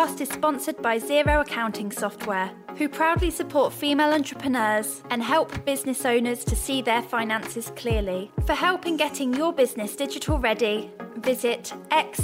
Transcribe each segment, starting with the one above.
podcast is sponsored by Xero Accounting Software, who proudly support female entrepreneurs and help business owners to see their finances clearly. For help in getting your business digital ready, visit xero.com.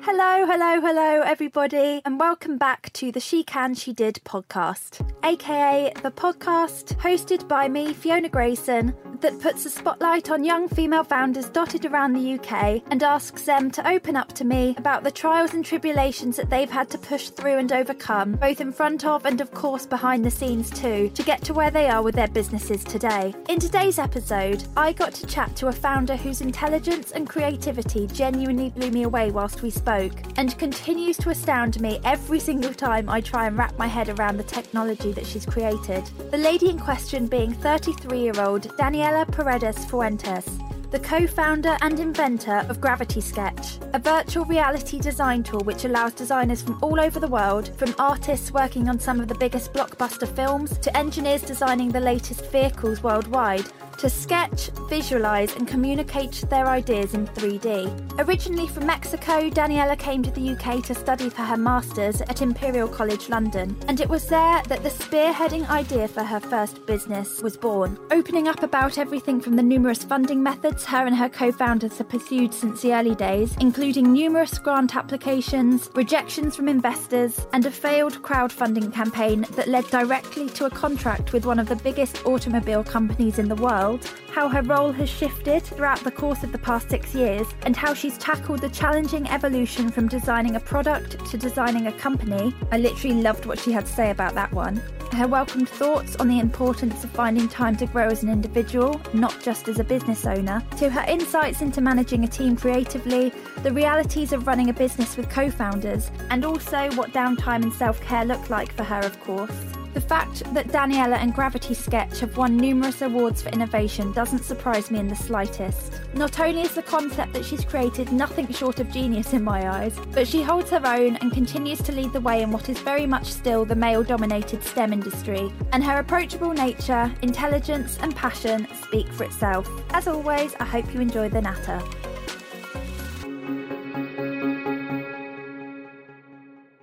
Hello, hello, hello, everybody, and welcome back to the She Can, She Did podcast, aka the podcast hosted by me, Fiona Grayson, that puts a spotlight on young female founders dotted around the UK and asks them to open up to me about the trials and tribulations that they've had to push through and overcome, both in front of and, of course, behind the scenes too, to get to where they are with their businesses today. In today's episode, I got to chat to a founder whose intelligence and creativity genuinely blew me away whilst we spoke and continues to astound me every single time I try and wrap my head around the technology that she's created. The lady in question being 33 year old Daniela Paredes Fuentes, the co founder and inventor of Gravity Sketch, a virtual reality design tool which allows designers from all over the world, from artists working on some of the biggest blockbuster films to engineers designing the latest vehicles worldwide, to sketch, visualize, and communicate their ideas in 3D. Originally from Mexico, Daniela came to the UK to study for her master's at Imperial College London, and it was there that the spearheading idea for her first business was born, opening up about everything from the numerous funding methods her and her co founders have pursued since the early days, including numerous grant applications, rejections from investors, and a failed crowdfunding campaign that led directly to a contract with one of the biggest automobile companies in the world how her role has shifted throughout the course of the past six years, and how she's tackled the challenging evolution from designing a product to designing a company. I literally loved what she had to say about that one. Her welcomed thoughts on the importance of finding time to grow as an individual, not just as a business owner, to her insights into managing a team creatively, the realities of running a business with co founders, and also what downtime and self care look like for her, of course. The fact that Daniela and Gravity Sketch have won numerous awards for innovation doesn't surprise me in the slightest. Not only is the concept that she's created nothing short of genius in my eyes, but she holds her own and continues to lead the way in what is very much still the male dominated STEM industry. And her approachable nature, intelligence, and passion speak for itself. As always, I hope you enjoy the natter.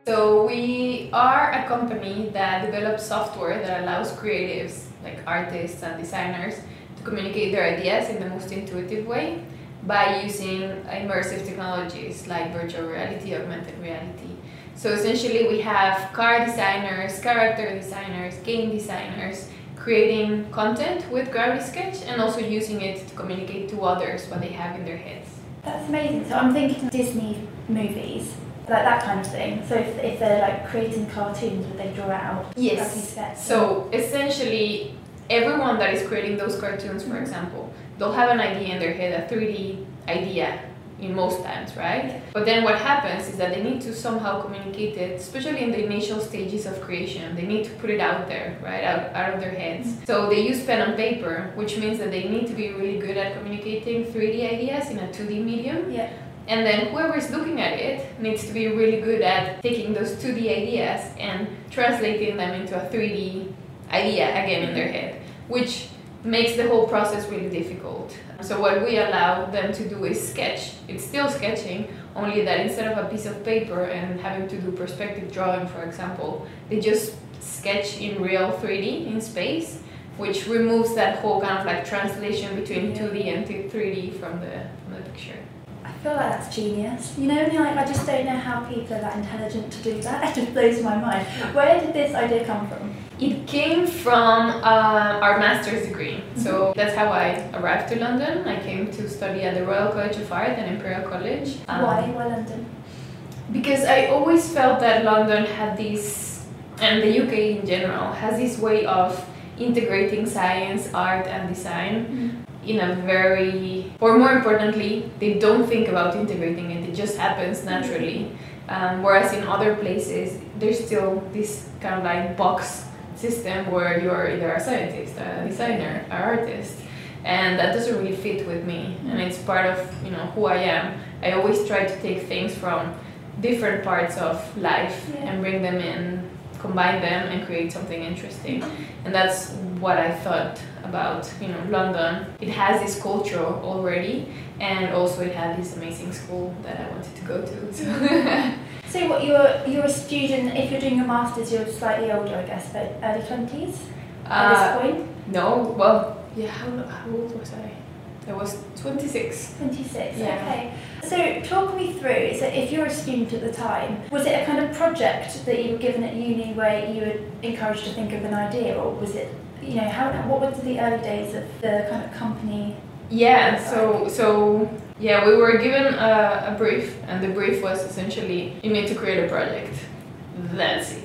So we are a company that develops software that allows creatives, like artists and designers, to communicate their ideas in the most intuitive way by using immersive technologies like virtual reality, augmented reality. So essentially we have car designers, character designers, game designers, creating content with Gravity Sketch and also using it to communicate to others what they have in their heads. That's amazing. So I'm thinking Disney movies like that kind of thing. So if, if they're like creating cartoons, would they draw it out? Yes. So essentially, everyone that is creating those cartoons, for example, they'll have an idea in their head, a 3D idea in most times, right? But then what happens is that they need to somehow communicate it, especially in the initial stages of creation. They need to put it out there, right, out, out of their heads. Mm-hmm. So they use pen and paper, which means that they need to be really good at communicating 3D ideas in a 2D medium. Yeah. And then whoever is looking at it needs to be really good at taking those 2D ideas and translating them into a 3D idea again in their mm-hmm. head, which makes the whole process really difficult. So what we allow them to do is sketch. It's still sketching, only that instead of a piece of paper and having to do perspective drawing, for example, they just sketch in real 3D in space, which removes that whole kind of like translation between 2D and 3D from the, from the picture feel like that's genius. You know, like, I just don't know how people are that intelligent to do that. It just blows my mind. Where did this idea come from? It came from uh, our master's degree. So mm-hmm. that's how I arrived to London. I came to study at the Royal College of Art and Imperial College. Um, Why? Why London? Because I always felt that London had this, and the UK in general, has this way of integrating science, art, and design. Mm-hmm in a very, or more importantly, they don't think about integrating it, it just happens naturally. Um, whereas in other places, there's still this kind of like box system where you're either a scientist, a designer, an artist, and that doesn't really fit with me. And it's part of you know who I am. I always try to take things from different parts of life yeah. and bring them in combine them and create something interesting. And that's what I thought about, you know, London. It has this culture already and also it had this amazing school that I wanted to go to. So, so what you're you're a student if you're doing your masters you're slightly older I guess, but early twenties at uh, this point? no, well, yeah, how, how old was I? I was 26. 26, Yeah. okay. So talk me through, so if you're a student at the time, was it a kind of project that you were given at uni where you were encouraged to think of an idea or was it, you know, how, what were the early days of the kind of company? Yeah, so so yeah, we were given a, a brief, and the brief was essentially you need to create a project. That's it.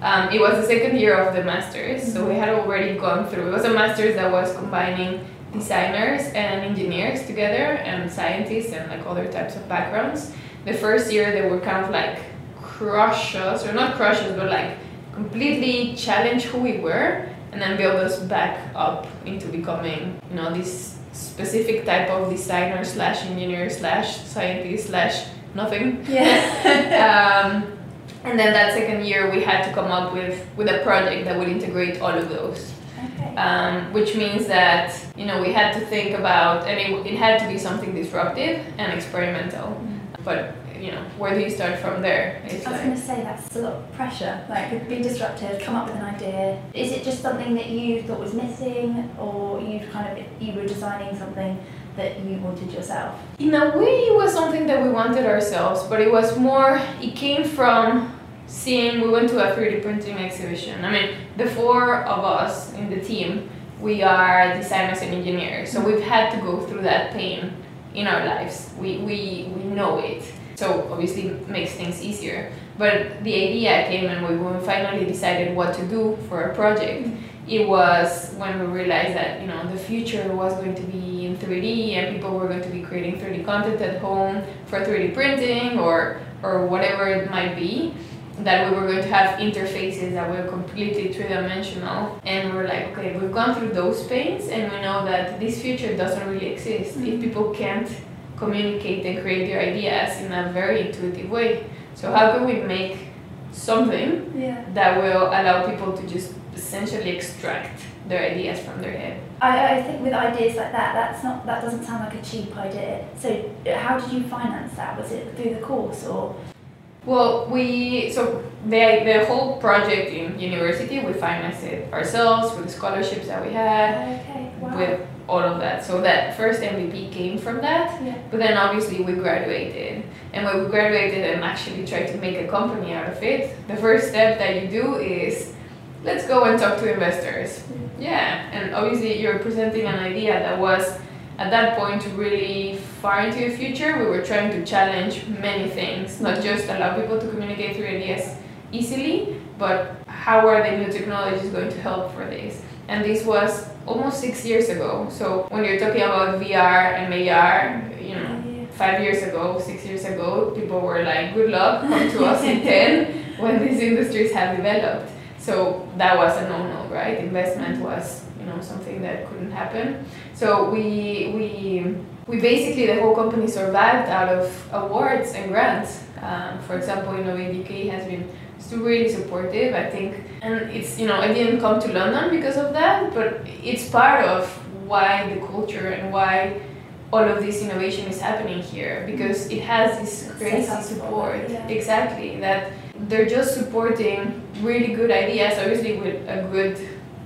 Um, it was the second year of the masters, so we had already gone through. It was a masters that was combining designers and engineers together, and scientists and like other types of backgrounds. The first year they were kind of like crush us, or not crush us, but like completely challenge who we were, and then build us back up into becoming, you know, this specific type of designer slash engineer slash scientist slash nothing. Yeah. um, and then that second year we had to come up with with a project that would integrate all of those okay. um, which means that you know we had to think about and it, it had to be something disruptive and experimental but you know where do you start from there it's I was like going to say that's a lot of pressure. Like, be disruptive, come up with an idea. Is it just something that you thought was missing, or you kind of you were designing something that you wanted yourself? in a way it was something that we wanted ourselves but it was more it came from seeing we went to a 3d printing exhibition i mean the four of us in the team we are designers and engineers so mm. we've had to go through that pain in our lives we we, we know it so obviously it makes things easier. But the idea came and we, when we finally decided what to do for a project. It was when we realized that you know the future was going to be in 3D and people were going to be creating 3D content at home for 3D printing or or whatever it might be that we were going to have interfaces that were completely three-dimensional. And we were like okay we've gone through those pains and we know that this future doesn't really exist. If mm-hmm. people can't communicate and create their ideas in a very intuitive way so how can we make something Yeah. that will allow people to just essentially extract their ideas from their head. I, I think with ideas like that, that's not that doesn't sound like a cheap idea. So uh, how did you finance that? Was it through the course or? Well, we so the the whole project in university we financed it ourselves with the scholarships that we had, Okay. Wow. with all of that. So that first MVP came from that. yeah. But then obviously we graduated, and when we graduated and actually tried to make a company out of it, the first step that you do is let's go and talk to investors. Yeah, and obviously you're presenting an idea that was at that point really far into the future. We were trying to challenge many things, not mm-hmm. just allow people to communicate through ideas easily, but how are the new technologies going to help for this? And this was almost six years ago. So when you're talking about VR and AR, you know, five years ago, six years ago, people were like, good luck, come to us in 10 when these industries have developed. So that was a no-no, right? Investment was, you know, something that couldn't happen. So we, we, we basically, the whole company survived out of awards and grants. Um, for example, you know, UK has been still really supportive, I think. And it's, you know, I didn't come to London because of that, but it's part of why the culture and why all of this innovation is happening here because it has this crazy support. yeah. Exactly, that they're just supporting really good ideas, obviously with a good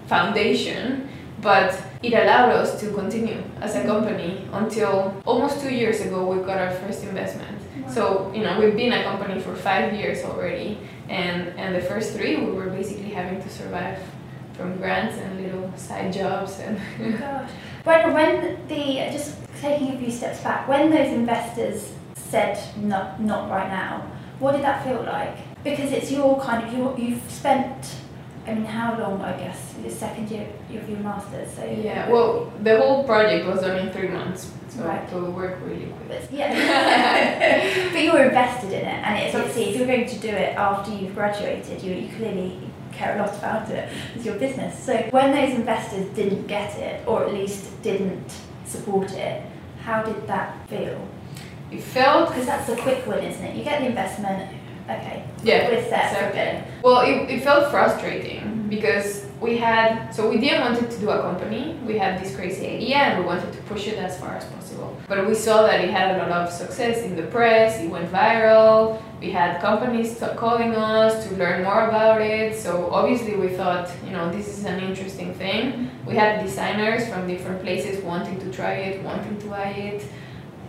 foundation, but it allowed us to continue as a mm-hmm. company until almost two years ago we got our first investment. So, you know, we've been a company for five years already, and, and the first three we were basically having to survive from grants and little side jobs and oh Gosh. When, when the, just taking a few steps back, when those investors said not, not right now, what did that feel like? Because it's your kind of, your, you've spent, I mean, how long, I guess, the second year of your master's, so. Yeah, well, the whole project was done in three months, so, Right. so we worked really quick. But, yeah. but you were invested in it, and it's obviously, if you're going to do it after you've graduated, you, you clearly care a lot about it. It's your business. So when those investors didn't get it, or at least didn't support it, how did that feel? It felt Because that's a quick win, isn't it? You get the investment, okay, Yeah, we're set for a exactly. bit. Well, it, it felt frustrating mm-hmm. because we had, so we didn't want to do a company. We had this crazy idea and we wanted to push it as far as possible. But we saw that it had a lot of success in the press, it went viral. We had companies calling us to learn more about it. So obviously we thought, you know, this is an interesting thing. We had designers from different places wanting to try it, wanting to buy it.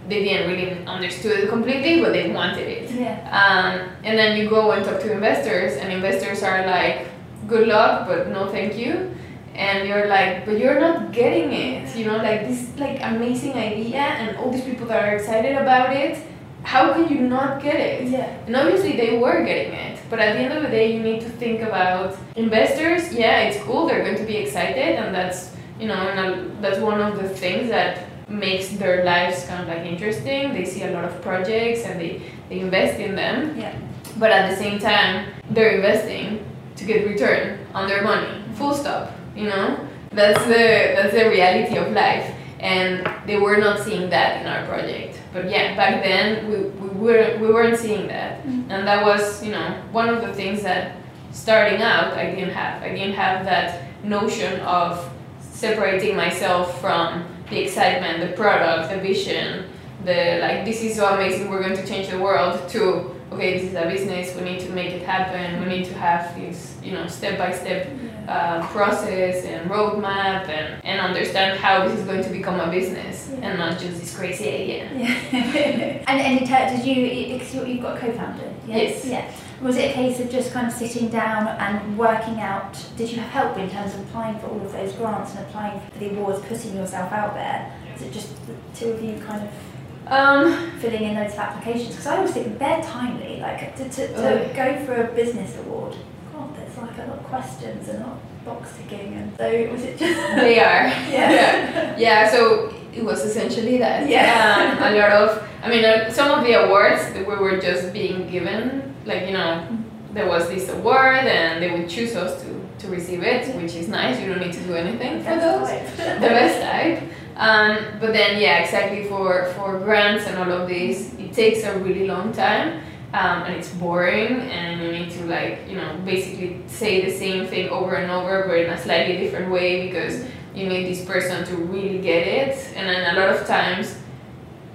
They didn't really understood it completely, but they wanted it. Yeah. Um, and then you go and talk to investors, and investors are like, "Good luck, but no, thank you." And you're like, "But you're not getting it." You know, like this like amazing idea, and all these people that are excited about it. How can you not get it? Yeah. And obviously they were getting it, but at the end of the day, you need to think about investors. Yeah, it's cool; they're going to be excited, and that's you know, and uh, that's one of the things that makes their lives kind of like interesting. They see a lot of projects and they they invest in them. Yeah. But at the same time, they're investing to get return on their money. Full stop. You know, that's the that's the reality of life, and they were not seeing that in our project. But yeah, back then we, we weren't we weren't seeing that, Mhm. and that was you know one of the things that starting out I didn't have. I didn't have that notion of separating myself from the excitement, the product, the vision, the like this is so amazing we're going to change the world to okay this is a business we need to make it happen we need to have this you know step by step uh, process and roadmap and, and understand how this is going to become a business Yeah. and not just this crazy idea Yeah. and and you did you? Because you- you've got a co-founder. Yes. Yeah. Was it a case of just kind of sitting down and working out? Did you have help in terms of applying for all of those grants and applying for the awards, putting yourself out there? Was it just the two of you kind of um, filling in those applications? Because I always think they're timely. Like to, to, to Oh. go for a business award. God, there's like a lot of questions and a lot of box ticking, and so was it just? they are Yeah. yeah so it was essentially that Yeah. um, a lot of i mean uh, some of the awards that we were just being given like you know there was this award and they would choose us to, to receive it which is nice. You don't need to do anything for those. the best type. Um, but then yeah exactly for for grants and all of this it takes a really long time um, and it's boring and you need to like you know basically say the same thing over and over but in a slightly different way because you need this person to really get it. And then a lot of times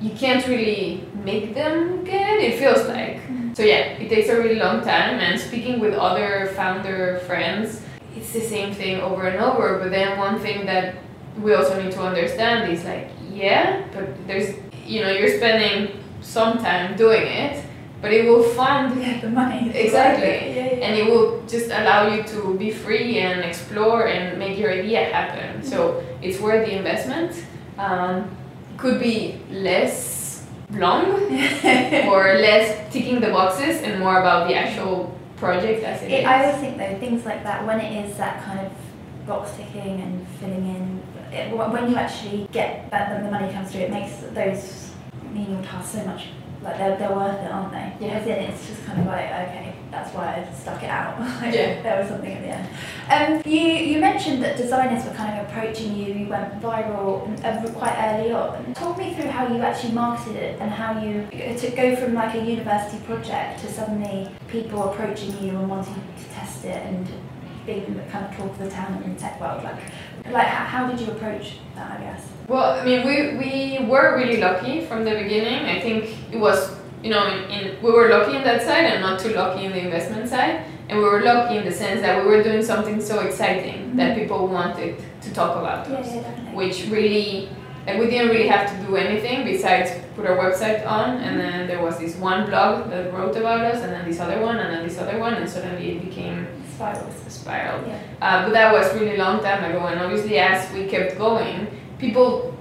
you can't really make them get it. It feels like so yeah it takes a really long time and speaking with other founder friends it's the same thing over and over but then one thing that we also need to understand is like yeah but there's you know you're spending some time doing it but it will fund Yeah, the money. Exactly. Yeah, yeah. and it will just allow you to be free and explore and make your idea happen so it's worth the investment um, could be less long or less ticking the boxes and more about the actual project as it It, is. I always think though things like that when it is that kind of box ticking and filling in, it, when you actually get that when the money comes through, it makes those menial tasks so much like they're, they're worth it, aren't they? Yeah. Because then it's just kind of like okay, that's why I stuck it out. like, Yeah. There was something at the end. Um, you you mentioned that designers were kind of approaching you. You went viral uh, quite early on. Talk me through how you actually marketed it and how you to go from like a university project to suddenly people approaching you and wanting to test it and being the kind of talk of the town in the tech world. Like, like how, how did you approach that? I guess. Well, I mean, we, we were really lucky from the beginning. I think it was, you know, in, in, we were lucky in that side and not too lucky in the investment side. And we were lucky in the sense that we were doing something so exciting that people wanted to talk about Yeah, us. yeah. Which really, like, we didn't really have to do anything besides put our website on. And then there was this one blog that wrote about us, and then this other one, and then this other one, and suddenly it became Spirals. a spiral. Yeah. Uh, but that was really long time ago, and obviously as we kept going, people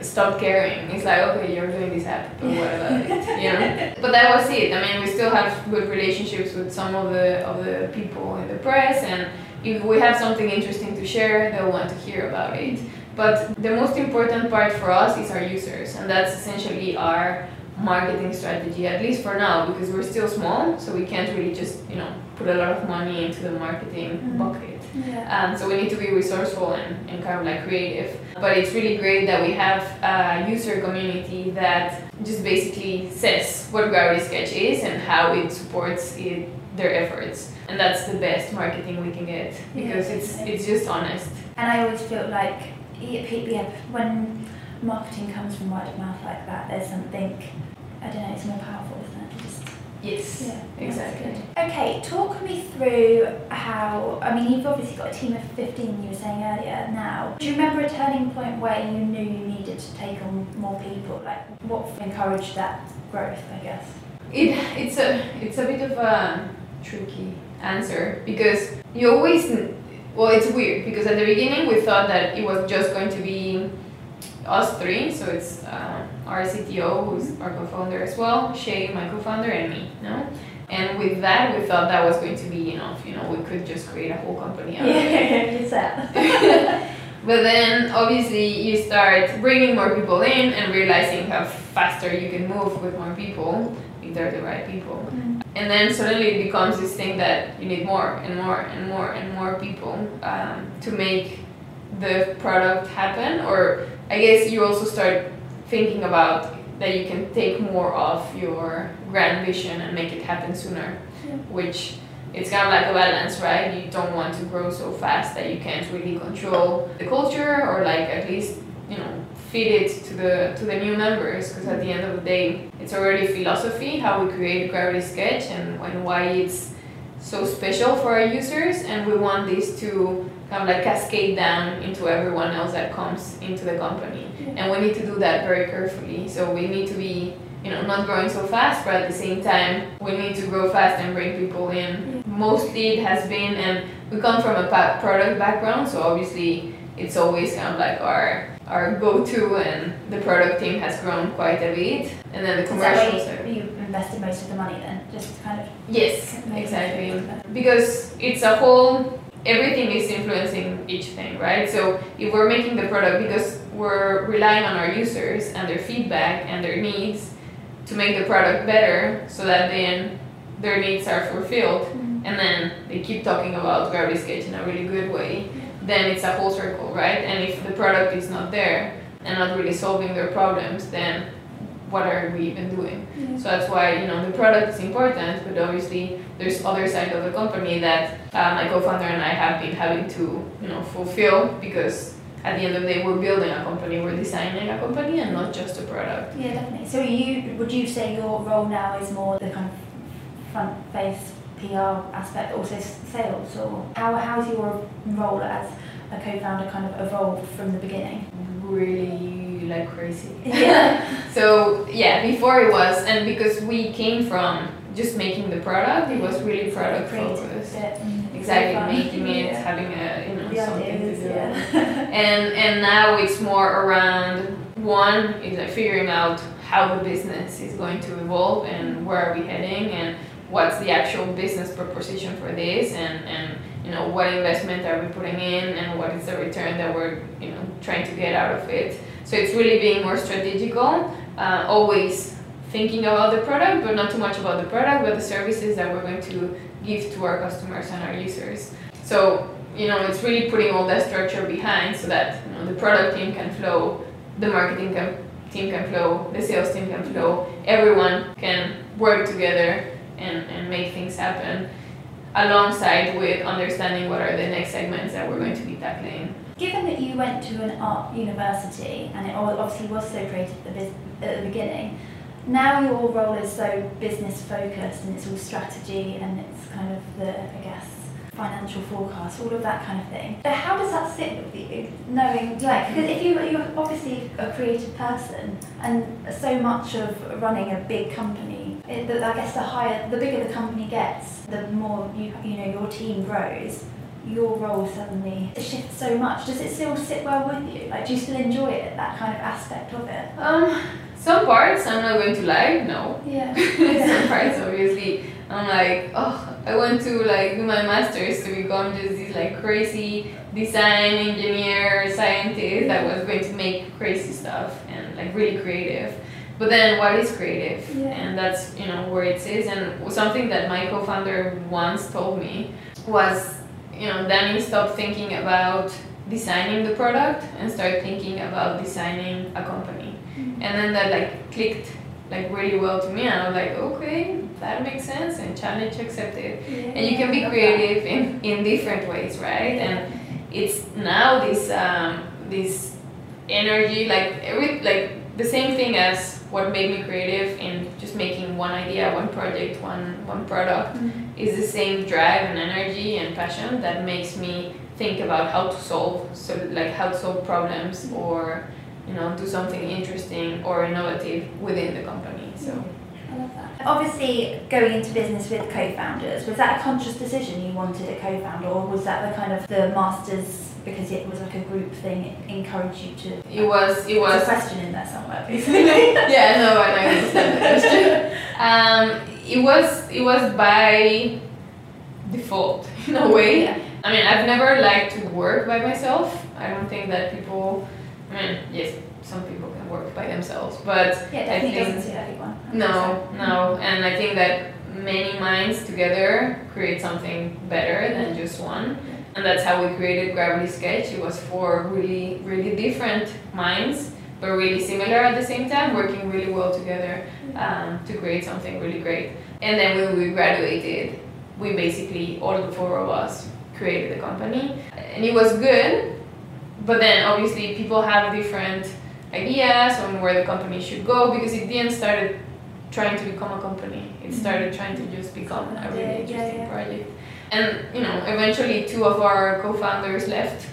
stopped caring. It's like, okay, you're doing this app, but what about? You know. But that was it. I mean, we still have good relationships with some of the of the people in the press, and if we have something interesting to share, they'll want to hear about it. But the most important part for us is our users, and that's essentially our marketing strategy, at least for now, because we're still small, so we can't really just, you know, put a lot of money into the marketing Mhm. bucket. Yeah. Um, so we need to be resourceful and, and kind of like creative. But it's really great that we have a user community that just basically says what Gravity Sketch is and how it supports it, their efforts. And that's the best marketing we can get because Yeah, it's it's just honest. And I always feel like, yeah, when marketing comes from word of mouth like that, there's something, I don't know, it's more powerful, isn't it? Just, Yes. yeah, exactly. Okay, talk me through how, I mean, you've obviously got a team of 15, you were saying earlier now. Do you remember a turning point where you knew you needed to take on more people? Like, what encouraged that growth, I guess? It it's a it's a bit of a tricky answer because you always well it's weird because at the beginning we thought that it was just going to be us three so it's uh, our CTO who's our co-founder as well Shay my co-founder and me no and with that we thought that was going to be enough you know we could just create a whole company out of Yeah, just that. but then obviously you start bringing more people in and realizing how faster you can move with more people if they're the right people. And then suddenly it becomes this thing that you need more and more and more and more people um, to make the product happen. Or I guess you also start thinking about that you can take more of your grand vision and make it happen sooner, Yeah. which it's kind of like a balance, right? You don't want to grow so fast that you can't really control the culture or like at least you know feed it to the to the new members because at the end of the day it's already philosophy how we create gravity sketch and, and why it's so special for our users and we want this to kind of like cascade down into everyone else that comes into the company. And we need to do that very carefully. So we need to be you know not growing so fast but at the same time we need to grow fast and bring people in. Mostly it has been and we come from a product background so obviously it's always kind of like our our go-to and the product team has grown quite a bit. And then the Is commercial you, you invested most of the money then? Just kind of yes exactly. because it's a whole everything is influencing each thing right so if we're making the product because we're relying on our users and their feedback and their needs to make the product better so that then their needs are fulfilled Mm. and then they keep talking about gravity sketch in a really good way then it's a whole circle right and if the product is not there and not really solving their problems then what are we even doing Yeah. so that's why you know the product is important, but obviously there's other side of the company that uh, my co-founder and I have been having to you know fulfill because at the end of the day we're building a company, we're designing a company, and not just a product. Yeah, definitely. So you would you say your role now is more the kind of front face PR aspect, also sales, or how how's your role as a co-founder kind of evolved from the beginning? Really like crazy. Yeah. So yeah, before it was, and because we came from just making the product, it was really product focused. bit and Exactly, making it, Yeah. having a you know The something ideas, to do. yeah. and and now it's more around one is like figuring out how the business is going to evolve and where are we heading and what's the actual business proposition for this and and you know what investment are we putting in and what is the return that we're you know trying to get out of it so it's really being more strategical uh, always thinking about the product but not too much about the product but the services that we're going to give to our customers and our users so you know, it's really putting all that structure behind so that you know the product team can flow, the marketing can, team can flow, the sales team can flow, everyone can work together and, and make things happen alongside with understanding what are the next segments that we're going to be tackling. Given that you went to an art university and it obviously was so creative at the, at the beginning, now your role is so business focused and it's all strategy and it's kind of the, I guess, financial forecast, all of that kind of thing. But how does that sit with you, knowing, like, because if you, you're obviously a creative person and so much of running a big company, it, I guess the higher, the bigger the company gets, the more you, you know, your team grows your role suddenly shifts so much. Does it still sit well with you? Like, do you still enjoy it, that kind of aspect of it? Um, some parts I'm not going to lie, no. Yeah. some parts obviously I'm like, oh, I want to like do my masters to become just this like crazy design engineer scientist that was going to make crazy stuff and like really creative. But then what is creative? Yeah. And that's you know where it is. And something that my co-founder once told me was you know, Danny stopped thinking about designing the product and started thinking about designing a company. Mm. And then that like clicked like really well to me and I was like, okay, that makes sense and challenge accepted. And you can be creative in, in different ways, right? And it's now this um, this energy like every like the same thing as what made me creative in just making one idea, one project, one one product Mm. Is the same drive and energy and passion that makes me think about how to solve so like how to solve problems or you know do something interesting or innovative within the company so I love that. Obviously, going into business with co-founders was that a conscious decision you wanted a co-founder, or was that the kind of the masters because it was like a group thing it encouraged you to? it was it was a question in there somewhere, basically. yeah no I I understand the question um, it was it was by default in a way Yeah. I mean, I've never liked to work by myself. I don't think that people. I mean, yes, some people can work by themselves, but Yeah, I think doesn't everyone. no, no, and I think that many minds together create something better than just one, and that's how we created Gravity Sketch. It was four really, really different minds, but really similar at the same time, working really well together um, to create something really great. And then when we graduated, we basically all the four of us created the company, and it was good. But then obviously people have different ideas on where the company should go because it didn't started trying to become a company. It started trying to just become a really Yeah, yeah, interesting yeah. project. And you know, eventually two of our co-founders left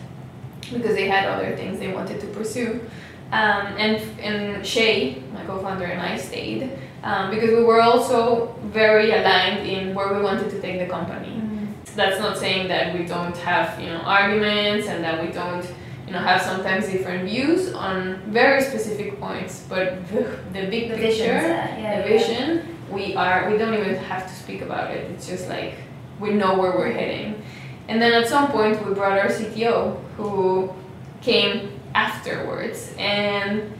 because they had other things they wanted to pursue. Um, and and Shay, my co-founder, and I stayed um, because we were also very aligned in where we wanted to take the company. Mm. That's not saying that we don't have you know arguments and that we don't you know have sometimes different views on very specific points, but the, the big The picture. Yeah, the yeah. vision, we are we don't even have to speak about it. It's just like we know where we're heading. And then at some point we brought our CTO who came afterwards and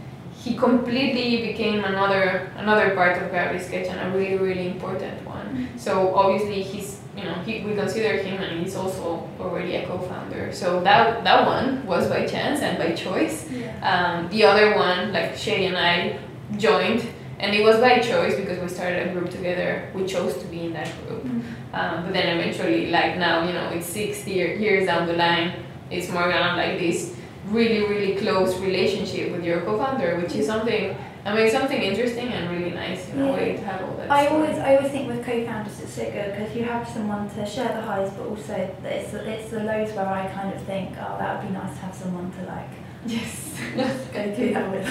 he completely became another another part of Gravity Sketch and a really really important one. So obviously he's you know he, we consider him and he's also already a co-founder. So that that one was by chance and by choice. Yeah. Um, the other one, like Shay and I, joined, and it was by choice because we started a group together. We chose to be in that group. Mm. Um, but then eventually, like now, you know, it's six year, years down the line, it's more of like this really, really close relationship with your co-founder, which is something, I mean, something interesting and really nice in a way to have all that. I story. always, I always think with co-founders it's so good because you have someone to share the highs, but also it's the, it's the lows where I kind of think, oh, that would be nice to have someone to like yes. go through that with.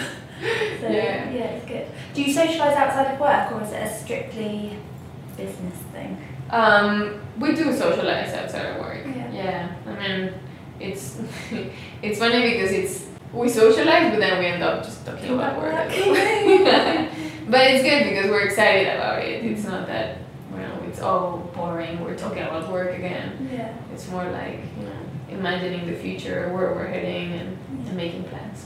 So Yeah. yeah. it's good. Do you socialise outside of work, or is it a strictly business thing? Um, we do socialize outside of work. Yeah. Yeah. I mean, it's it's funny because it's we socialize, but then we end up just talking about work. but it's good because we're excited about it. It's not that you know it's all boring. We're talking about work again. Yeah. It's more like you know imagining the future, where we're heading, and, and making plans.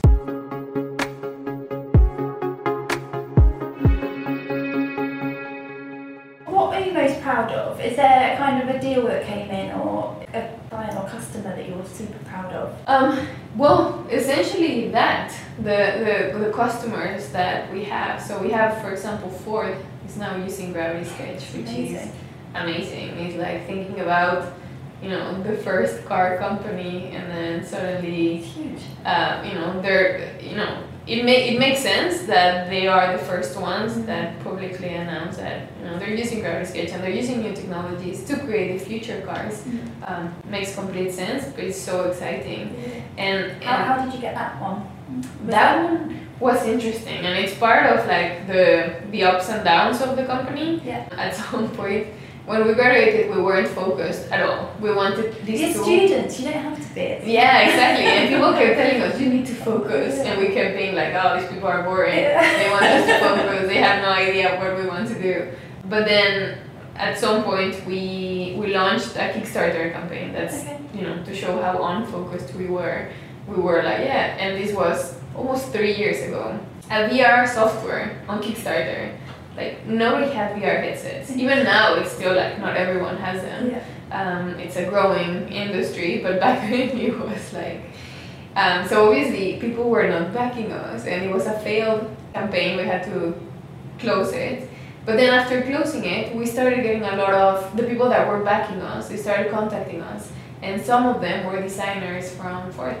What are you most proud of? Is there a kind of a deal that came in, or a client or customer that you're super proud of? Um, well, essentially that the, the the customers that we have. So we have, for example, Ford is now using Gravity Sketch, which is Amazing. amazing. It's like thinking about you know the first car company, and then suddenly It's huge. uh, you know they're you know it may, it makes sense that they are the first ones that publicly announce that you know they're using Gravity and they're using new technologies to create the future cars. Um, makes complete sense, but it's so exciting. And, and How, how did you get that one? Was that one was interesting, and it's part of like the the ups and downs of the company. Yeah. At some point, when we graduated, we weren't focused at all. We wanted these You're students, you don't have to be. Yeah, exactly. And people kept telling us, you need to focus. And we kept being like, oh, these people are boring. They want us to focus. They have no idea what we want to do. But then at some point, we we launched a Kickstarter campaign that's, Okay. you know, to show how unfocused we were. We were like, yeah. And this was almost three years ago. A VR software on Kickstarter. Like, nobody had VR headsets. Even now, it's still like, not everyone has them Yeah. Um, it's a growing industry, but back then it was like. Um, so obviously people were not backing us, and it was a failed campaign. We had to close it. But then after closing it, we started getting a lot of the people that were backing us. They started contacting us, and some of them were designers from Ford.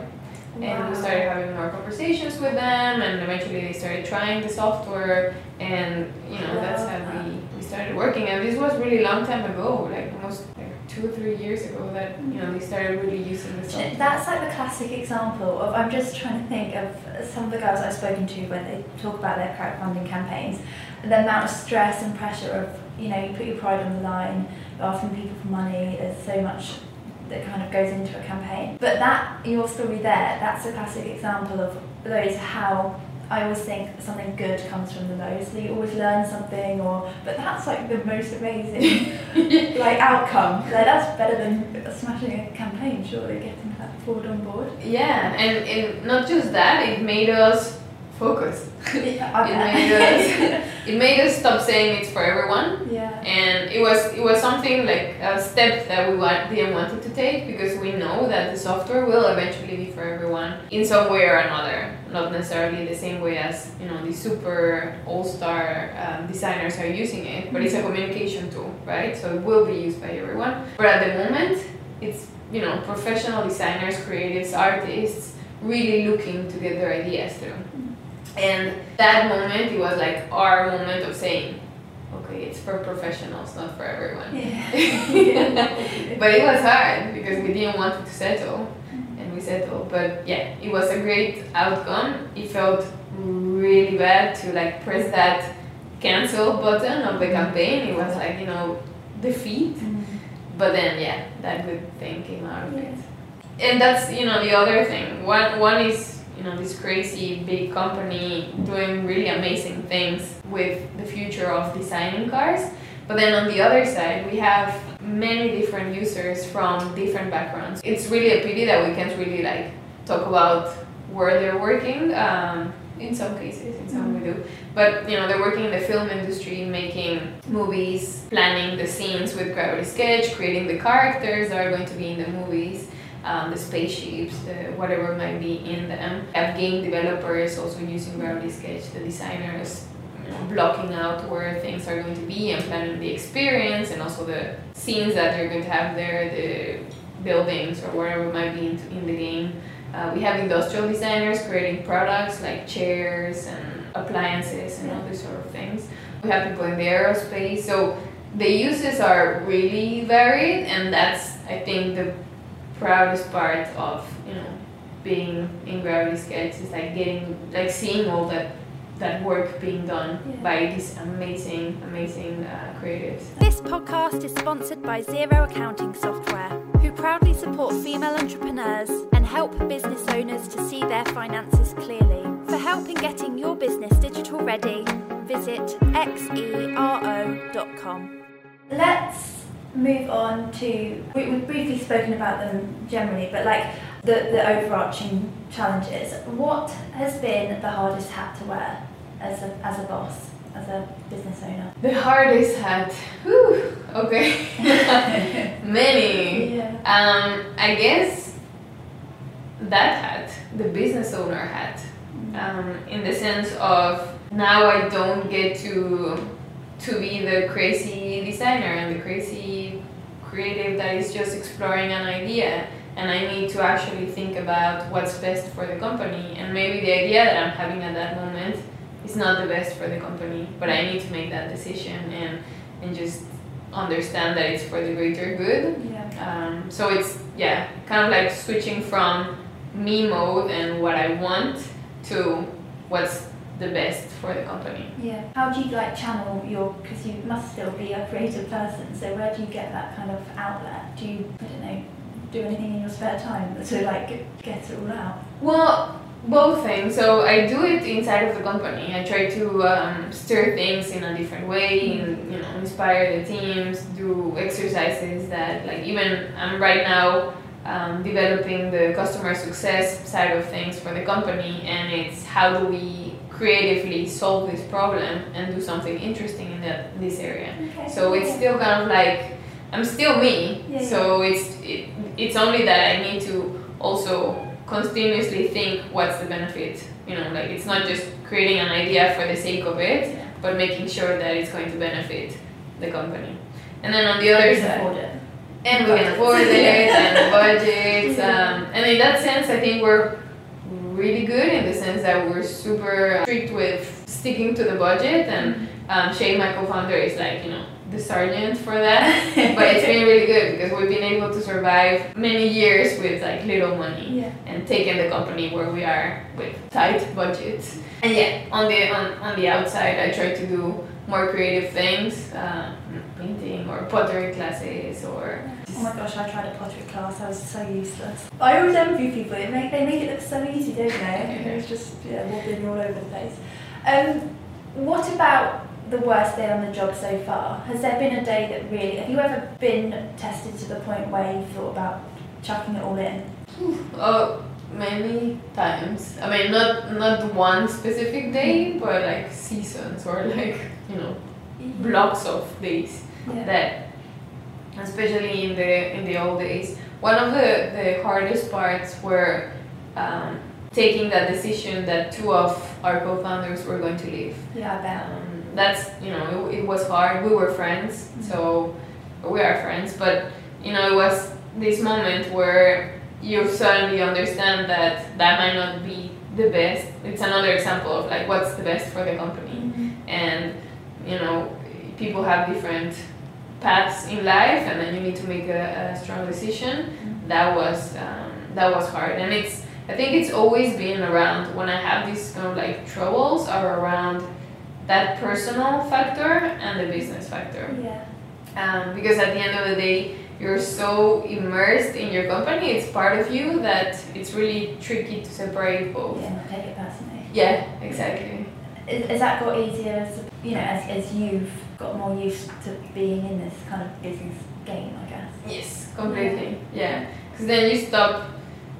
And we started having more conversations with them, and eventually they started trying the software, and you know that's how we, we started working. And this was really long time ago, like almost like two or three years ago, that you know they started really using the software. That's like the classic example of. I'm just trying to think of some of the girls I've spoken to when they talk about their crowdfunding campaigns, the amount of stress and pressure of you know you put your pride on the line, asking people for money. There's so much that kind of goes into a campaign. But that your story there, that's a classic example of those how. I always think something good comes from the lows. So you always learn something, or but that's like the most amazing like outcome. Like that's better than smashing a campaign, surely getting that Ford on board. Yeah, and, and not just that, it made us focus. I It made us it made us stop saying it's for everyone. yeah. and it was it was something like a step that we want, didn't want to take because we know that the software will eventually be for everyone in some way or another. Not necessarily the same way as you know the super all-star um, designers are using it but it's a communication tool right? So it will be used by everyone. But at the moment it's you know professional designers creatives artists really looking to get their ideas through and that moment it was like our moment of saying okay it's for professionals not for everyone. Yeah. but it was hard because we didn't want to settle and we settled. But yeah it was a great outcome. It felt really bad to like press that cancel button of the campaign. It was like you know defeat. Mm. but then yeah that good thing came out of it. And that's you know the other thing. One one is you know this crazy big company doing really amazing things with the future of designing cars. But then on the other side we have many different users from different backgrounds. It's really a pity that we can't really like talk about where they're working um, in some cases in some we do. But you know they're working in the film industry making movies planning the scenes with gravity sketch creating the characters that are going to be in the movies um, the spaceships, the whatever might be in them. Have game developers also using Gravity Sketch, the designers blocking out where things are going to be and planning the experience and also the scenes that they're going to have there, the buildings or whatever might be in, in the game. Uh, we have industrial designers creating products like chairs and appliances and all these sort of things. We have people in the aerospace, so the uses are really varied, and that's I think the proudest part of you know being in Gravity Sketch is like getting like seeing all that that work being done Yeah. by these amazing amazing uh, creatives. This podcast is sponsored by Xero Accounting Software, who proudly support female entrepreneurs and help business owners to see their finances clearly. For help in getting your business digital ready, visit xero.com. Let's move on to. We, we've briefly spoken about them generally, but like the, the overarching challenges. What has been the hardest hat to wear as a, as a boss, as a business owner? The hardest hat. Whew, okay. Many. Yeah. Um, I guess that hat, the business owner hat, um, in the sense of now I don't get to to be the crazy designer and the crazy creative that is just exploring an idea. And I need to actually think about what's best for the company. And maybe the idea that I'm having at that moment is not the best for the company but I need to make that decision and and just understand that it's for the greater good. Yeah. um, so it's yeah, kind of like switching from me mode and what I want to what's the best for the company. Yeah. How do you like channel your? Because you must still be a creative person. So where do you get that kind of outlet? Do you, I don't know, do anything in your spare time to like get it all out? Well, both things. So I do it inside of the company. I try to um, stir things in a different way, and you know, inspire the teams. Do exercises that, like, even I'm right now um, developing the customer success side of things for the company, and it's how do we creatively solve this problem and do something interesting in that this area. Okay. So it's still kind of like I'm still me. Yeah, so it's it, it's only that I need to also continuously think what's the benefit. You know, like it's not just creating an idea for the sake of it, Yeah. but making sure that it's going to benefit the company. And then on the other side, and we can afford it and the budgets. Um, and in that sense, I think we're really good in the sense that we're super strict with sticking to the budget. And um, Shay, my co-founder, is like you know the sergeant for that. but it's been really good because we've been able to survive many years with like little money Yeah. and taking the company where we are with tight budgets. And yeah, on the on, on the outside, I try to do more creative things, uh, painting or pottery classes or. Oh my gosh, I tried a pottery class. I was so useless. I always envy people. It make, they make it look so easy, don't they? It was just yeah, wobbling all over the place. Um, what about the worst day on the job so far? Has there been a day that really? Have you ever been tested to the point where you thought about chucking it all in? Oh, many times. I mean, not not one specific day, but like seasons or like you know blocks of days Yeah. that especially in the in the old days one of the the hardest parts were um, taking that decision that two of our co-founders were going to leave Yeah, bet. um, that's you know it, it was hard we were friends so we are friends but you know it was this moment where you suddenly understand that that might not be the best it's another example of like what's the best for the company Mhm. and you know people have different paths in life and then you need to make a, a strong decision. That was um, that was hard. And it's i think it's always been around when i have these kind of like troubles are around that personal factor and the business factor. Yeah. um, because at the end of the day you're so immersed in your company it's part of you that it's really tricky to separate both. Yeah, take it personally. yeah exactly. Is, has that got easier as you know as, as you've got more used to being in this kind of business game, I guess? Yes, completely. Yeah, because then you stop.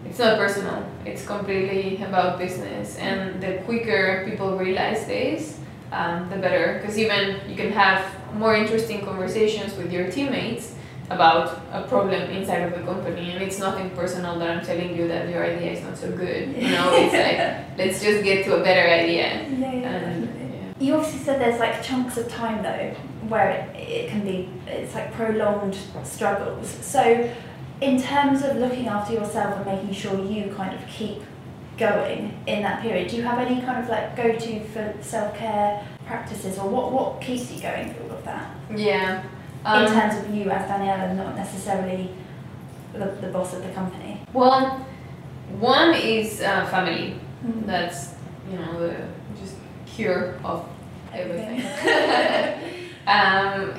It's not personal. It's completely about business, and the quicker people realize this, um, the better. Because even you can have more interesting conversations with your teammates about a problem inside of the company, and it's nothing personal that I'm telling you that your idea is not so good. You know, it's like let's just get to a better idea. Yeah, yeah, And. You obviously said there's like chunks of time though where it, it can be it's like prolonged struggles. So in terms of looking after yourself and making sure you kind of keep going in that period, do you have any kind of like go to for self care practices or what, what keeps you going through all of that? yeah. in Um, terms of you as Daniela and not necessarily the, the boss of the company. Well, one is uh, family. Mm. That's you know the cure of everything. um,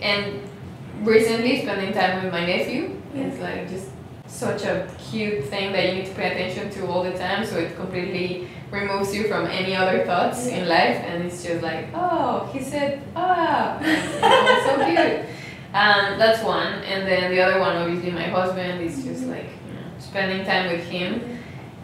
and recently spending time with my nephew. It's like just such a cute thing that you need to pay attention to all the time. So it completely removes you from any other thoughts in life, and it's just like, oh, he said, ah, so cute. Um, that's one, and then the other one, obviously, my husband is just like you know spending time with him.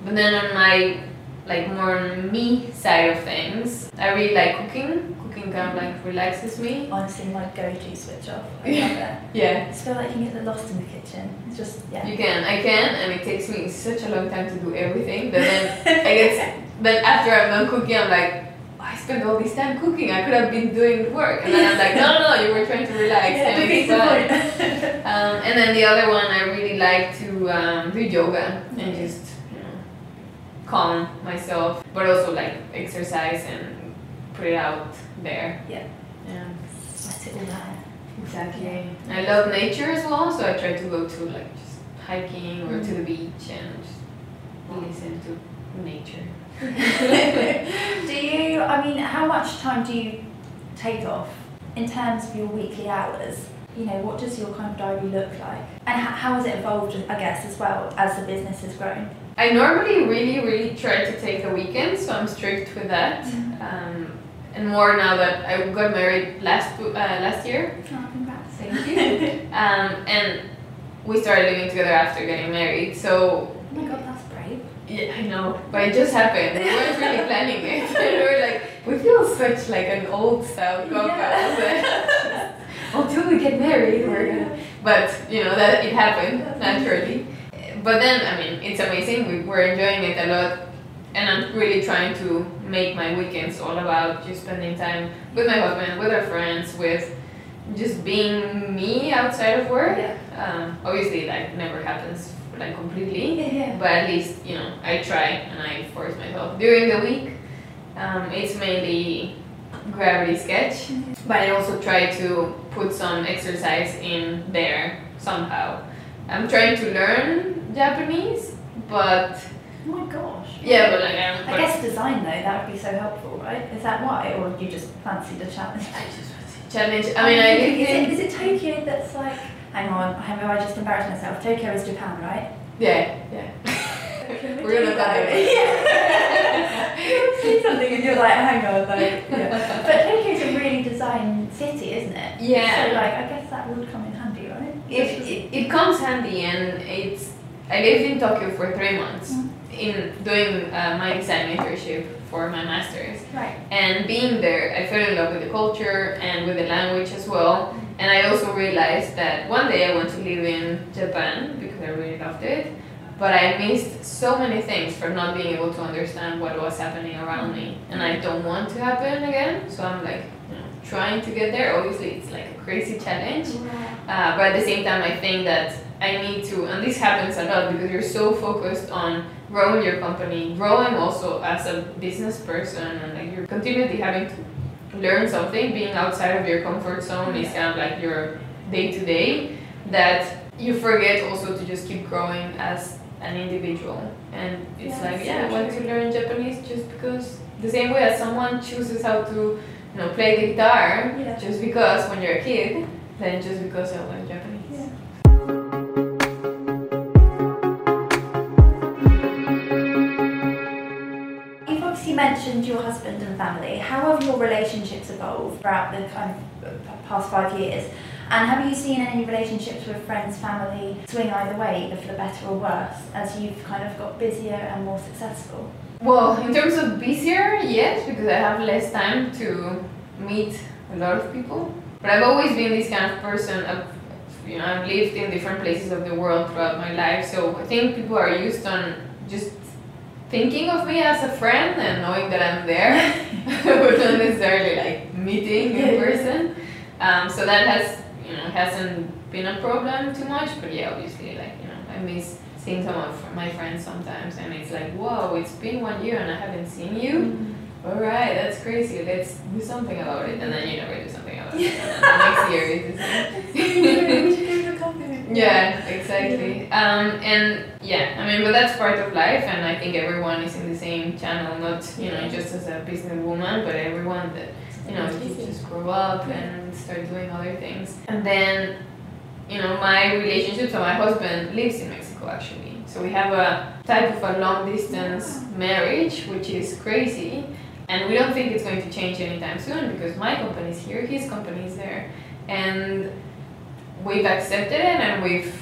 But then on my like more me side of things, I really like cooking. Cooking kind of like relaxes me. Honestly, my go-to switch off. I love it. Yeah, I just feel like you get lost in the kitchen. It's just yeah. you can. I can, and it takes me such a long time to do everything. But then I get. But after I'm done cooking, I'm like. I spent all this time cooking. I could have been doing work, and then I'm like, no, no, no, you were trying to relax. Yeah, and defeats it's fun. Um, and then the other one, I really like to um, do yoga and just calm myself, but also like exercise and put it out there. Yeah. Yeah, Sweat it exactly. I love nature as well, so I try to go to like just hiking or to the mm. beach and just listen to nature. do you? I mean, how much time do you take off in terms of your weekly hours? You know, what does your kind of diary look like, and how, how has it evolved? I guess as well as the business has grown. I normally really, really try to take the weekend, so I'm strict with that. Um, and more now that I got married last uh, last year. Oh, congrats. Thank you. um, and we started living together after getting married, so Oh my god, that's brave. yeah, I know, but it just happened. We weren't really planning it. we were like, we feel such like an old style couple. Yeah. until we get married, we're gonna. But you know that it happened naturally. But then, I mean, it's amazing. We, we're enjoying it a lot, and I'm really trying to make my weekends all about just spending time with my husband, with our friends, with just being me outside of work. Yeah. Um, obviously, that never happens like completely, Yeah. but at least you know I try and I force myself during the week. Um, it's mainly gravity sketch, but I also try to put some exercise in there somehow. I'm trying to learn Japanese, but Oh my gosh. yeah, but like I'm. I guess design though, that would be so helpful, right? Is that why, or do you just fancy the challenge? challenge. I oh, mean, I lived is it, in. it Tokyo that's like? Hang on, have I just embarrassed myself? Tokyo is Japan, right? Yeah, yeah. We're gonna go. Yeah. you see something and you're like, hang on, like. Yeah. But Tokyo's a really designed city, isn't it? Yeah. So like, I guess that would come in? It, it, it comes handy and it's I lived in Tokyo for three months Mm. in doing uh, my design internship for my master's. Right. and being there I fell in love with the culture and with the language as well. And I also realized that one day I want to live in Japan because I really loved it. But I missed so many things from not being able to understand what was happening around me. And I don't want to happen again. So I'm like trying to get there. Obviously it's like a crazy challenge. Uh, but at the same time, I think that I need to, and this happens a lot because you're so focused on growing your company, growing also as a business person, and like you're continually having to learn something. Being outside of your comfort zone is kind of like your day to day. That you forget also to just keep growing as an individual, and it's Yeah, like yeah, I want to learn Japanese just because the same way as someone chooses how to, you know, play the guitar Yeah. just because when you're a kid than just because I learned Japanese. Yeah. You've obviously mentioned your husband and family. How have your relationships evolved throughout the kind of uh, past five years? And have you seen any relationships with friends, family swing either way, either for the better or worse, as you've kind of got busier and more successful? Well, in terms of busier, yes, because I have less time to meet a lot of people. But I've always been this kind of person. Of, you know, I've lived in different places of the world throughout my life, so I think people are used on just thinking of me as a friend and knowing that I'm there, but not necessarily like meeting in person. Um, so that has, you know, hasn't been a problem too much. But yeah, obviously, like you know, I miss seeing some of my friends sometimes, and it's like, whoa, it's been one year and I haven't seen you. All right, that's crazy. Let's do something about it, and then you never do something about it. Next year is. Yeah, exactly. Um, and yeah, I mean, but that's part of life, and I think everyone is in the same channel, not you know just as a businesswoman, but everyone that you know you just grow up and start doing other things. And then, you know, my relationship, so my husband lives in Mexico actually, so we have a type of a long distance marriage, which is crazy. And we don't think it's going to change anytime soon because my company is here, his company is there, and we've accepted it and we've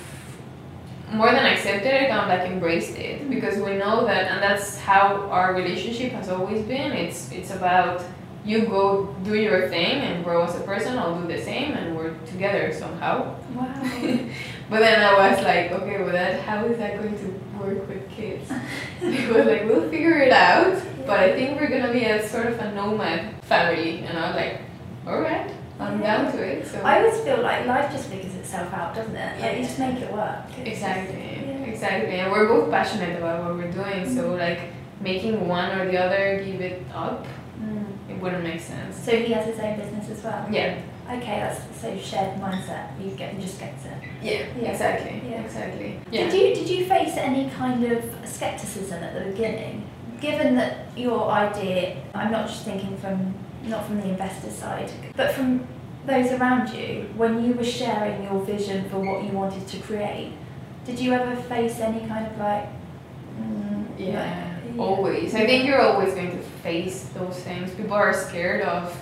more than accepted it, kind of like embraced it mm-hmm. because we know that, and that's how our relationship has always been. It's it's about you go do your thing and grow as a person. I'll do the same, and we're together somehow. Wow. But then I was like, okay, well, that how is that going to work with kids? it was like we'll figure it out, but I think we're gonna be a sort of a nomad family, and I was like, all right, I'm down to it. So I always feel like life just figures itself out, doesn't it? Like you just make it work. Exactly, Yeah. exactly. And we're both passionate about what we're doing, so like making one or the other give it up, Mm. it wouldn't make sense. So he has his own business as well. Yeah, Okay, that's so shared mindset. You get he just gets it. yeah, Yeah. exactly, Yeah. exactly. Yeah. Did you did you face any kind of skepticism at the beginning? Given that your idea, I'm not just thinking from not from the investor side, but from those around you, when you were sharing your vision for what you wanted to create, did you ever face any kind of like, mm, Yeah, like- always. I think you're always going to face those things. People are scared of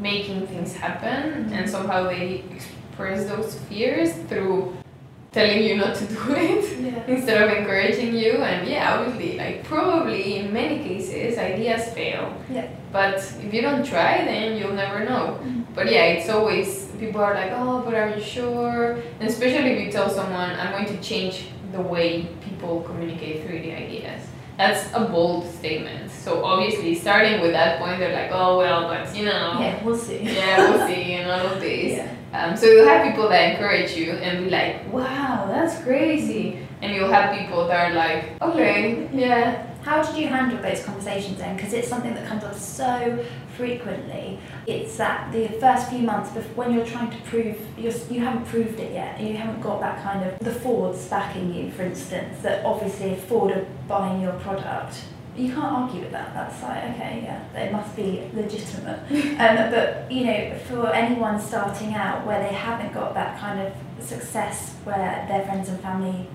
making things happen, and somehow they express those fears through telling you not to do it. Yeah. instead of encouraging you and yeah obviously like probably in many cases ideas fail Yeah. but if you don't try then you'll never know Mhm. but yeah it's always people are like, oh, but are you sure? And especially if you tell someone, I'm going to change the way people communicate 3D ideas. That's a bold statement. So obviously, starting with that point, they're like, oh well, but you know, Yeah, we'll see. yeah, we'll see, and all of this. Yeah. Um, so you'll have people that encourage you and be like, wow, that's crazy. And you'll have people that are like, okay, yeah. How did you handle those conversations then? Because it's something that comes up so frequently. It's that the first few months before, when you're trying to prove you're, you haven't proved it yet. You haven't got that kind of the Fords backing you, for instance. That obviously if Ford are buying your product, you can't argue with that. That's like okay, yeah, it must be legitimate. um, but you know, for anyone starting out where they haven't got that kind of success, where their friends and family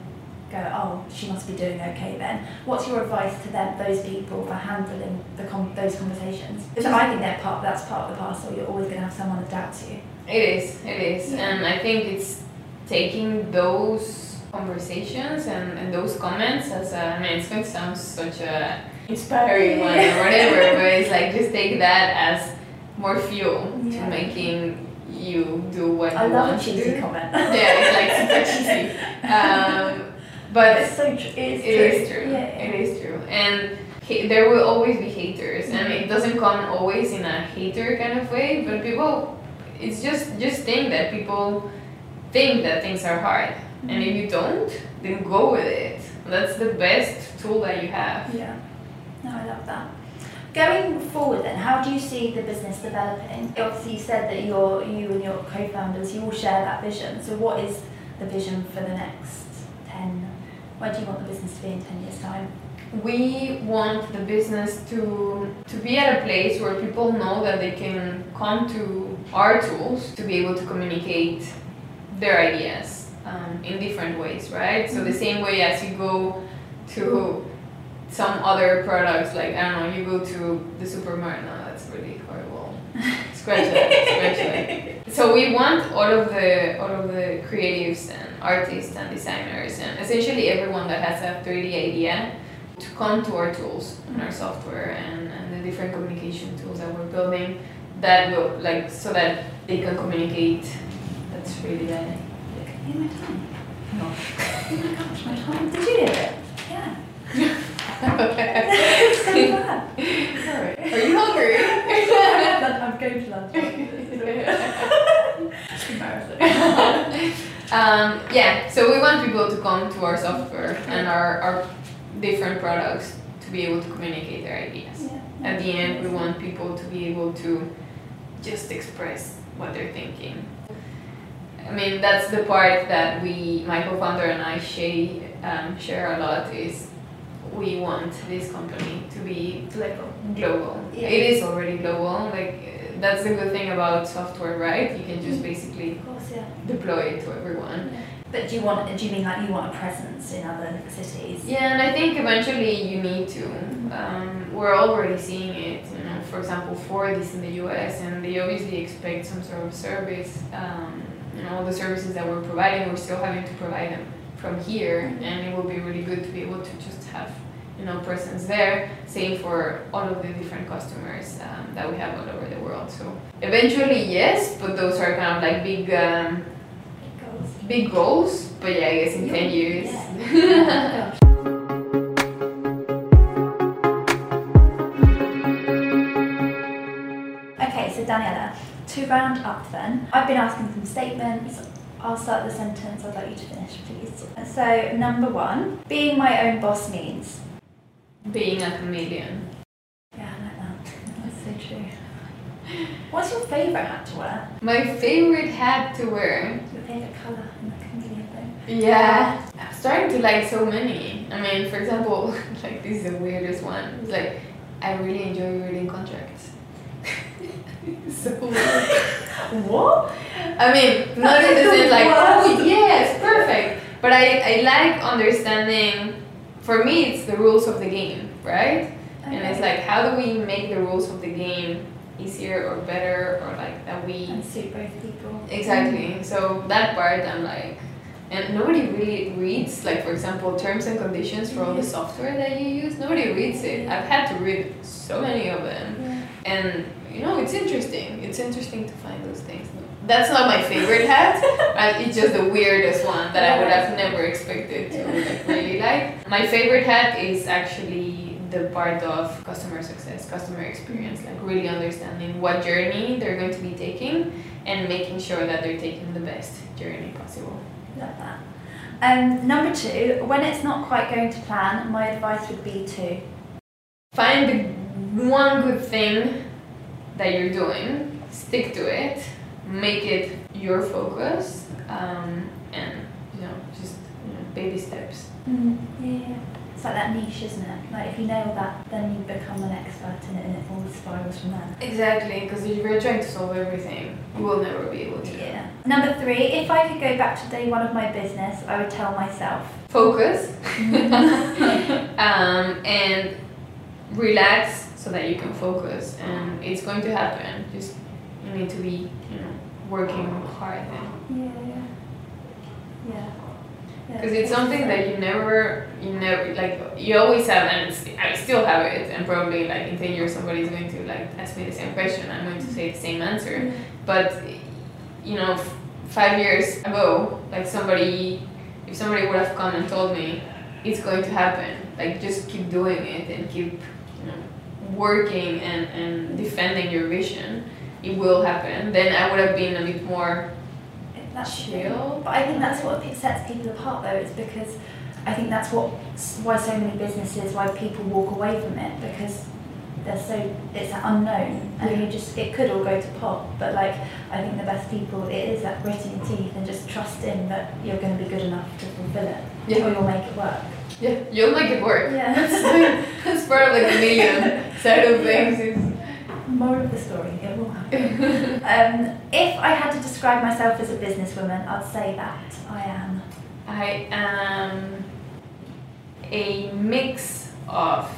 go, oh, she must be doing okay then. What's your advice to them, those people, for handling the com- those conversations? Because I think they're part. That's part of the parcel. You're always going to have someone that doubts you. It is, it is. Yeah. And I think it's taking those conversations and, and those comments as a, I mean, it's going to sound such a inspiring one or whatever, but it's like just take that as more fuel Yeah. to making you do what I you love want a to cheesy do. comment. Yeah, it's like super cheesy. Um, but it's so true. It's It is true. Yeah. It is true. And ha- there will always be haters, and mm-hmm. it doesn't come always in a hater kind of way. But people, it's just just think that people think that things are hard, and if mm-hmm. you don't, then go with it. That's the best tool that you have. Yeah. No, I love that. Going forward then, how do you see the business developing? Obviously you said that you're, you and your co-founders, you all share that vision. So what is the vision for the next 10, where do you want the business to be in 10 years time? We want the business to to be at a place where people know that they can come to our tools to be able to communicate their ideas um, in different ways, right? So the same way as you go to some other products, like I don't know, you go to the supermarket. No, that's really horrible. Scratch that. Scratch that. So we want all of the all of the creatives and artists and designers and essentially everyone that has a 3D idea to come to our tools and our software and, and the different communication tools that we're building that will like so that they can communicate. That's really. Can you hear my tongue? No. Oh my gosh, my tongue. Did you hear it? Yeah. it's so bad. Sorry. Are you hungry? I'm going to lunch. It's embarrassing. Um, yeah, so we want people to come to our software and our, our different products to be able to communicate their ideas. Yeah. At the end, we want people to be able to just express what they're thinking. I mean, that's the part that we, my co-founder and I, Shay, um, share a lot. Is we want this company to be Global. global. Yeah. It is already global. Like that's the good thing about software, right? You can just basically Of course, yeah. deploy it to everyone. But do you want? Do you mean like you want a presence in other cities? Yeah, and I think eventually you need to. Um, we're already seeing it. You know, for example, Ford is in the U.S. and they obviously expect some sort of service. Um, you know, all the services that we're providing, we're still having to provide them from here, and it will be really good to be able to just have you know presence there. Same for all of the different customers um, that we have all over the world. So eventually, yes, but those are kind of like big. Um, Goals. big goals, but yeah, I guess in 10 years. Yeah. okay, so Daniela, to round up then, I've been asking some statements. I'll start the sentence. I'd like you to finish, please. So, number one, being my own boss means. Being a chameleon. Yeah, I like that. That's so true. What's your favourite hat to wear? My favorite hat to wear. Your favourite colour in the chameleon thing? Yeah. I'm starting to like so many. I mean, for example, like this is the weirdest one. It's like, I really enjoy reading contracts. so. What? I mean, not in the sense like, oh yes, perfect. But I, I like understanding, for me, it's the rules of the game, right? And it's like, how do we make the rules of the game easier or better or like that we And both people. exactly. So that part I'm like, and nobody really reads like for example terms and conditions for all the software that you use. Nobody reads it. I've had to read so many of them. Yeah. and you know it's interesting it's interesting to find those things that's not my favorite hat it's just the weirdest one that i would have never expected to like, really like my favorite hat is actually the part of customer success customer experience like really understanding what journey they're going to be taking and making sure that they're taking the best journey possible Love that. Um, number two, when it's not quite going to plan, my advice would be to find the one good thing that you're doing, stick to it, make it your focus, um, and you know, just you know, baby steps. Mm, yeah. It's like that niche, isn't it? Like if you nail that, then you become an expert in it and it all spirals from there. Exactly, because if you're trying to solve everything, you will never be able to. Yeah. Number three, if I could go back to day one of my business, I would tell myself. Focus um, and relax so that you can focus, and it's going to happen. Just you need to be, working hard then. Yeah, yeah. Yeah. Because it's something that you never, you never, like, you always have, and I still have it, and probably, like, in 10 years, somebody's going to, like, ask me the same question, I'm going to say the same answer. But, you know, f- five years ago, like, somebody, if somebody would have come and told me, it's going to happen, like, just keep doing it and keep, you know, working and, and defending your vision, it will happen, then I would have been a bit more That's chill. But I think that's what sets people apart, though. Is because I think that's what why so many businesses, why people walk away from it because they're so it's unknown and you just it could all go to pot. But like I think the best people, it is that gritting your teeth and just trusting that you're going to be good enough to fulfill it. Yeah. Or you'll make it work. Yeah, you'll make it work. Yeah. That's part of like the million side of things. Is More of the story, it will happen. um, if I had to describe myself as a businesswoman, I'd say that I am. I am a mix of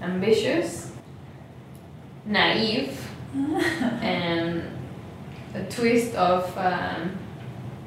ambitious, naive, and a twist of um,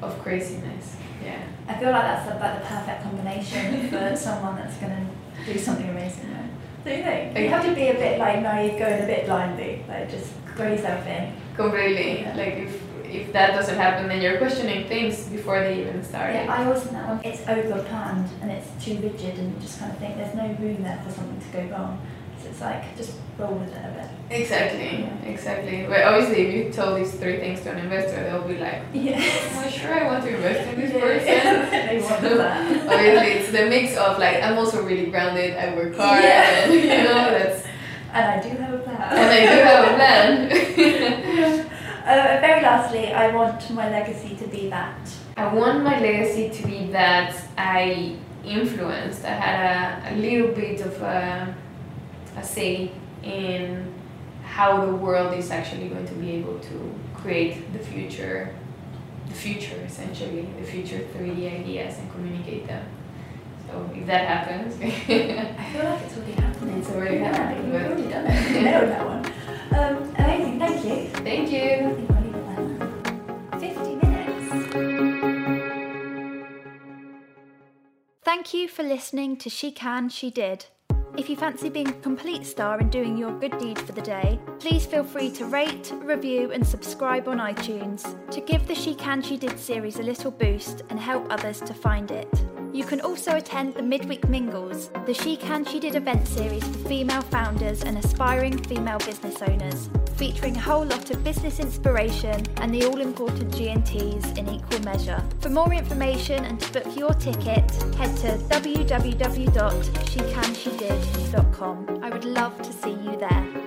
of craziness. Yeah. I feel like that's about the perfect combination for someone that's going to do something amazing. Right? Do you think? You have to be a bit like naive, going a bit blindly, like just yourself in. Completely. Yeah. Like if if that doesn't happen, then you're questioning things before they even start. Yeah, I also know when it's over planned and it's too rigid, and you just kind of think there's no room there for something to go wrong. So it's like just roll with it a bit. Exactly, exactly. But obviously, if you tell these three things to an investor, they'll be like, Yeah. Am I sure I want to invest in this person? they want So, that. Obviously, it's the mix of like I'm also really grounded. I work hard, Yeah. and you know that's. And I do have. And I do have a plan. Uh, very lastly, I want my legacy to be that. I want my legacy to be that I influenced. I had a, a little bit of a, a say in how the world is actually going to be able to create the future, the future essentially, the future 3D ideas and communicate them. So if that happens, I feel like it's already happening. It's already Yeah, happening, We've already done it. You nailed that one. Um, amazing, thank you. thank you. I think I'll leave it there. 50 minutes. Thank you for listening to She Can, She Did. If you fancy being a complete star and doing your good deed for the day, please feel free to rate, review, and subscribe on iTunes to give the She Can, She Did series a little boost and help others to find it. You can also attend the Midweek Mingles, the She Can, She Did event series for female founders and aspiring female business owners, featuring a whole lot of business inspiration and the all important G&Ts in equal measure. For more information and to book your ticket, head to www.shecanshedid.com. I would love to see you there.